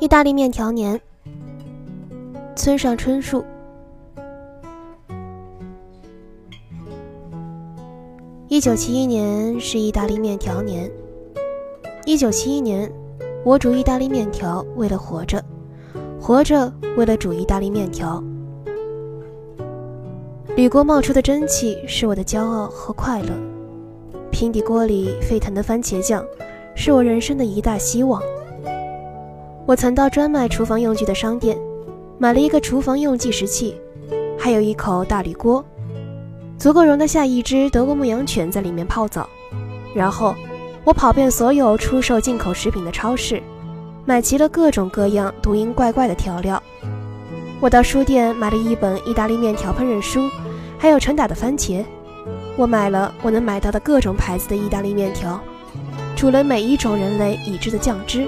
意大利面条年，村上春树。一九七一年是意大利面条年。一九七一年，我煮意大利面条，为了活着，活着为了煮意大利面条。铝锅冒出的蒸汽是我的骄傲和快乐，平底锅里沸腾的番茄酱是我人生的一大希望。我曾到专卖厨房用具的商店，买了一个厨房用计时器，还有一口大铝锅，足够容得下一只德国牧羊犬在里面泡澡。然后，我跑遍所有出售进口食品的超市，买齐了各种各样读音怪怪的调料。我到书店买了一本意大利面条烹饪书，还有成打的番茄。我买了我能买到的各种牌子的意大利面条，煮了每一种人类已知的酱汁。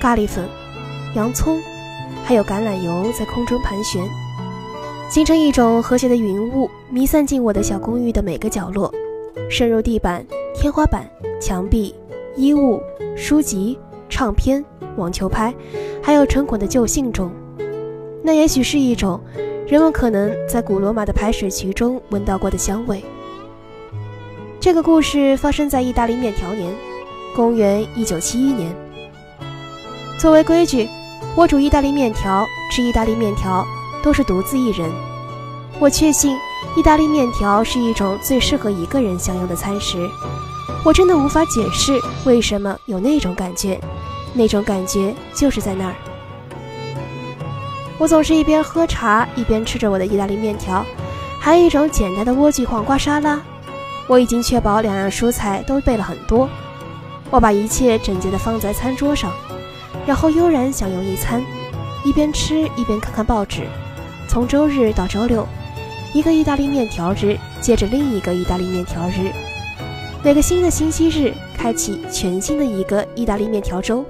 咖喱粉、洋葱，还有橄榄油在空中盘旋，形成一种和谐的云雾，弥散进我的小公寓的每个角落，渗入地板、天花板、墙壁、衣物、书籍、唱片、网球拍，还有成捆的旧信中。那也许是一种人们可能在古罗马的排水渠中闻到过的香味。这个故事发生在意大利面条年，公元一九七一年。作为规矩，我煮意大利面条、吃意大利面条都是独自一人。我确信，意大利面条是一种最适合一个人享用的餐食。我真的无法解释为什么有那种感觉，那种感觉就是在那儿。我总是一边喝茶一边吃着我的意大利面条，还有一种简单的莴苣黄瓜沙拉。我已经确保两样蔬菜都备了很多。我把一切整洁地放在餐桌上。然后悠然享用一餐，一边吃一边看看报纸。从周日到周六，一个意大利面条日接着另一个意大利面条日，每个新的星期日开启全新的一个意大利面条周。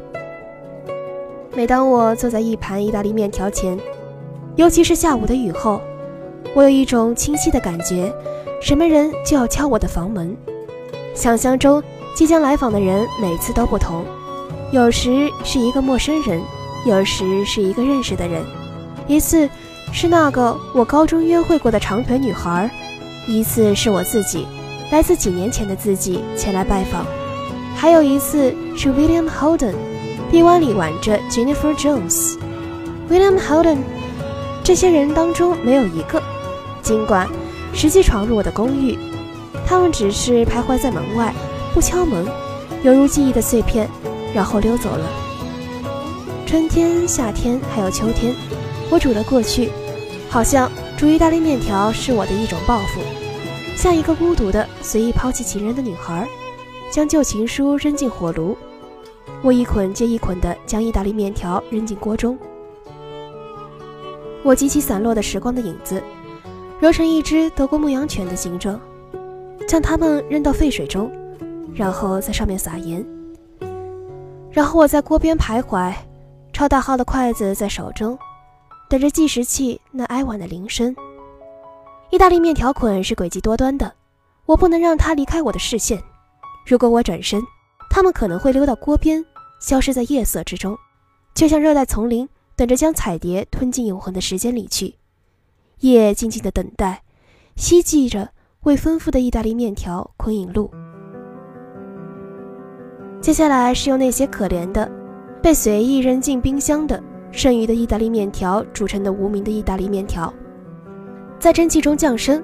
每当我坐在一盘意大利面条前，尤其是下午的雨后，我有一种清晰的感觉：什么人就要敲我的房门。想象中即将来访的人每次都不同。有时是一个陌生人，有时是一个认识的人。一次是那个我高中约会过的长腿女孩，一次是我自己，来自几年前的自己前来拜访，还有一次是 William Holden，臂弯里挽着 Jennifer Jones。William Holden，这些人当中没有一个，尽管实际闯入我的公寓，他们只是徘徊在门外，不敲门，犹如记忆的碎片。然后溜走了。春天、夏天还有秋天，我煮了过去，好像煮意大利面条是我的一种报复，像一个孤独的、随意抛弃情人的女孩，将旧情书扔进火炉。我一捆接一捆地将意大利面条扔进锅中，我集起散落的时光的影子，揉成一只德国牧羊犬的形状，将它们扔到沸水中，然后在上面撒盐。然后我在锅边徘徊，超大号的筷子在手中，等着计时器那哀婉的铃声。意大利面条捆是诡计多端的，我不能让它离开我的视线。如果我转身，它们可能会溜到锅边，消失在夜色之中，就像热带丛林等着将彩蝶吞进永恒的时间里去。夜静静的等待，希冀着为丰富的意大利面条捆引路。接下来是用那些可怜的、被随意扔进冰箱的剩余的意大利面条煮成的无名的意大利面条，在蒸汽中降生，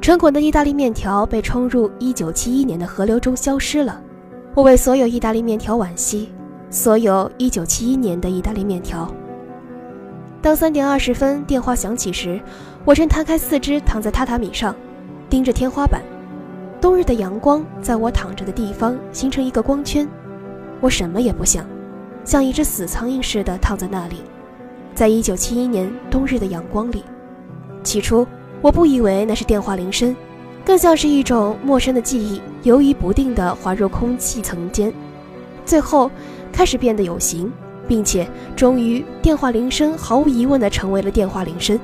成滚的意大利面条被冲入1971年的河流中消失了。我为所有意大利面条惋惜，所有1971年的意大利面条。当三点二十分电话响起时，我正摊开四肢躺在榻榻米上，盯着天花板。冬日的阳光在我躺着的地方形成一个光圈，我什么也不想，像一只死苍蝇似的躺在那里。在一九七一年冬日的阳光里，起初我不以为那是电话铃声，更像是一种陌生的记忆，游移不定地滑入空气层间，最后开始变得有形，并且终于电话铃声毫无疑问地成为了电话铃声。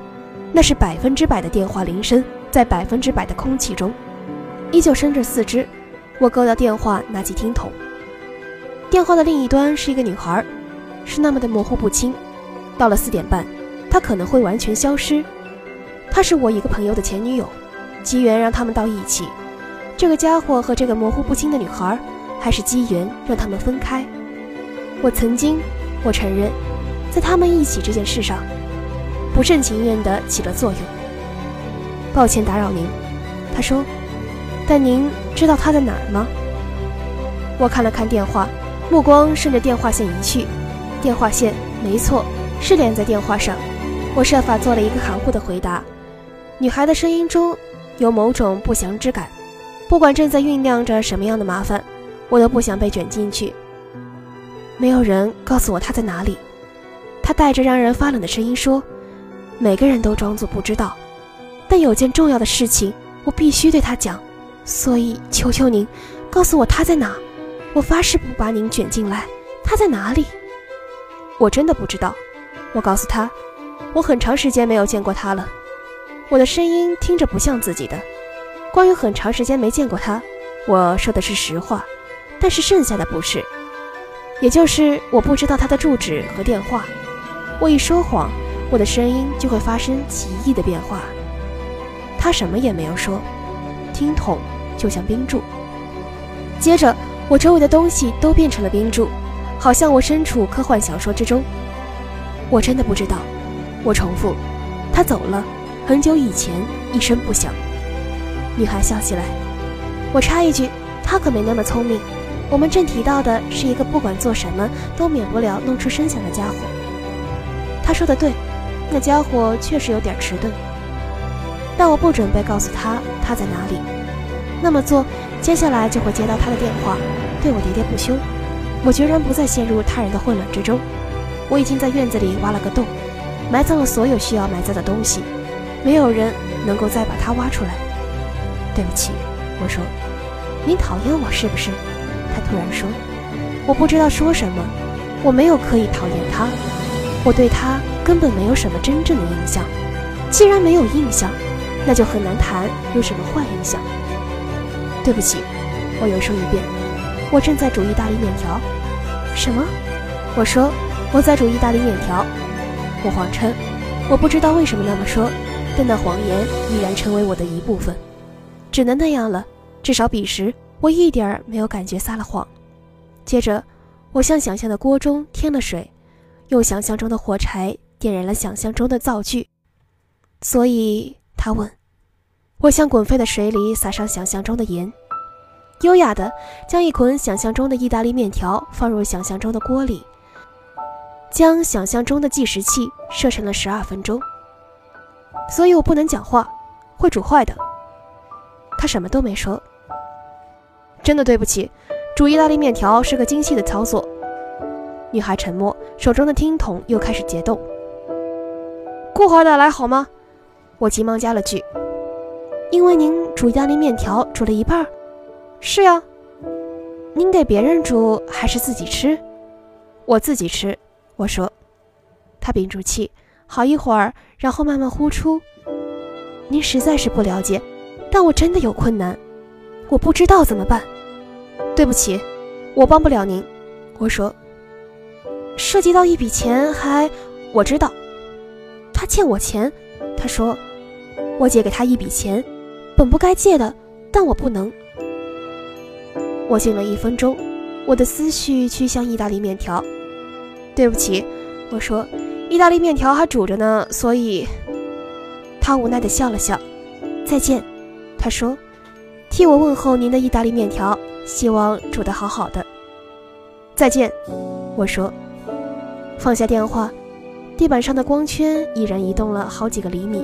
那是百分之百的电话铃声，在百分之百的空气中。依旧伸着四肢，我勾到电话，拿起听筒。电话的另一端是一个女孩，是那么的模糊不清。到了四点半，她可能会完全消失。她是我一个朋友的前女友，机缘让他们到一起。这个家伙和这个模糊不清的女孩，还是机缘让他们分开。我曾经，我承认，在他们一起这件事上，不甚情愿地起了作用。抱歉打扰您，他说。但您知道他在哪儿吗？我看了看电话，目光顺着电话线移去。电话线，没错，是连在电话上。我设法做了一个含糊的回答。女孩的声音中有某种不祥之感。不管正在酝酿着什么样的麻烦，我都不想被卷进去。没有人告诉我他在哪里。他带着让人发冷的声音说：“每个人都装作不知道，但有件重要的事情，我必须对他讲。”所以，求求您，告诉我他在哪。我发誓不把您卷进来。他在哪里？我真的不知道。我告诉他，我很长时间没有见过他了。我的声音听着不像自己的。关于很长时间没见过他，我说的是实话，但是剩下的不是，也就是我不知道他的住址和电话。我一说谎，我的声音就会发生奇异的变化。他什么也没有说。听筒就像冰柱，接着我周围的东西都变成了冰柱，好像我身处科幻小说之中。我真的不知道。我重复，他走了，很久以前，一声不响。女孩笑起来。我插一句，他可没那么聪明。我们正提到的是一个不管做什么都免不了弄出声响的家伙。他说的对，那家伙确实有点迟钝。但我不准备告诉他他在哪里。那么做，接下来就会接到他的电话，对我喋喋不休。我决然不再陷入他人的混乱之中。我已经在院子里挖了个洞，埋葬了所有需要埋葬的东西，没有人能够再把它挖出来。对不起，我说，你讨厌我是不是？他突然说，我不知道说什么。我没有刻意讨厌他，我对他根本没有什么真正的印象。既然没有印象，那就很难谈有什么坏影响。对不起，我又说一遍，我正在煮意大利面条。什么？我说我在煮意大利面条。我谎称，我不知道为什么那么说，但那谎言依然成为我的一部分，只能那样了。至少彼时，我一点儿没有感觉撒了谎。接着，我向想象的锅中添了水，用想象中的火柴点燃了想象中的灶具。所以。他问：“我向滚沸的水里撒上想象中的盐，优雅地将一捆想象中的意大利面条放入想象中的锅里，将想象中的计时器设成了十二分钟。所以我不能讲话，会煮坏的。”他什么都没说。真的对不起，煮意大利面条是个精细的操作。女孩沉默，手中的听筒又开始结冻。过会儿再来好吗？我急忙加了句：“因为您煮意大利面条煮了一半。”“是呀。”“您给别人煮还是自己吃？”“我自己吃。”我说。他屏住气，好一会儿，然后慢慢呼出：“您实在是不了解，但我真的有困难，我不知道怎么办。对不起，我帮不了您。”我说。“涉及到一笔钱，还……我知道，他欠我钱。”他说。我借给他一笔钱，本不该借的，但我不能。我静了一分钟，我的思绪趋向意大利面条。对不起，我说，意大利面条还煮着呢，所以。他无奈地笑了笑。再见，他说，替我问候您的意大利面条，希望煮得好好的。再见，我说，放下电话，地板上的光圈已然移动了好几个厘米。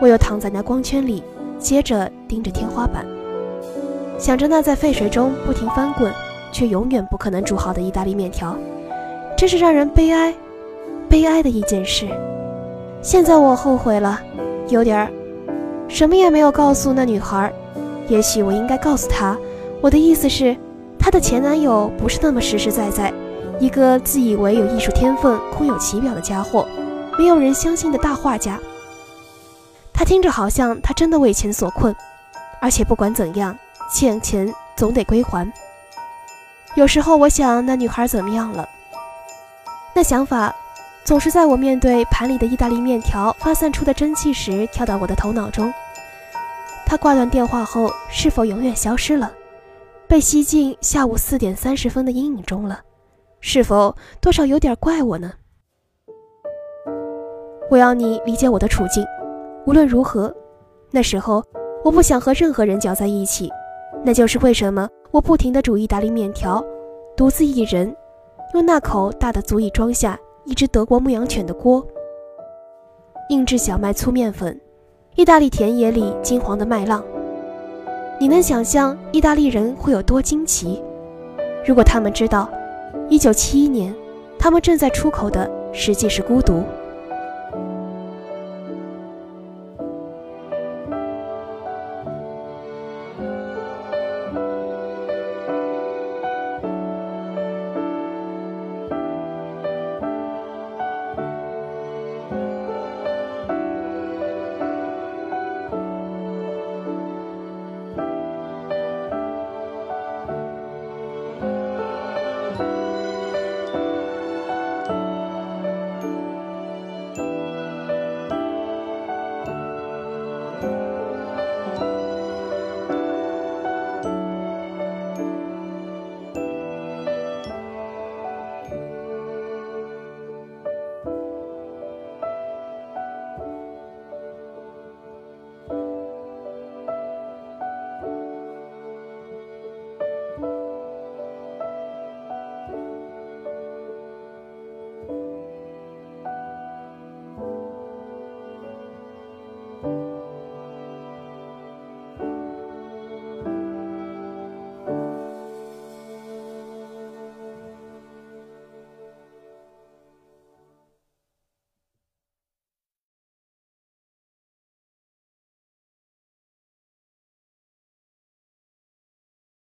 我又躺在那光圈里，接着盯着天花板，想着那在沸水中不停翻滚，却永远不可能煮好的意大利面条，真是让人悲哀、悲哀的一件事。现在我后悔了，有点儿，什么也没有告诉那女孩。也许我应该告诉她，我的意思是，她的前男友不是那么实实在在，一个自以为有艺术天分、空有其表的家伙，没有人相信的大画家。他听着好像他真的为钱所困，而且不管怎样，欠钱总得归还。有时候我想那女孩怎么样了？那想法总是在我面对盘里的意大利面条发散出的蒸汽时跳到我的头脑中。他挂断电话后，是否永远消失了，被吸进下午四点三十分的阴影中了？是否多少有点怪我呢？我要你理解我的处境。无论如何，那时候我不想和任何人搅在一起。那就是为什么我不停地煮意大利面条，独自一人。用那口大的足以装下一只德国牧羊犬的锅，硬制小麦粗面粉，意大利田野里金黄的麦浪。你能想象意大利人会有多惊奇？如果他们知道，一九七一年他们正在出口的实际是孤独。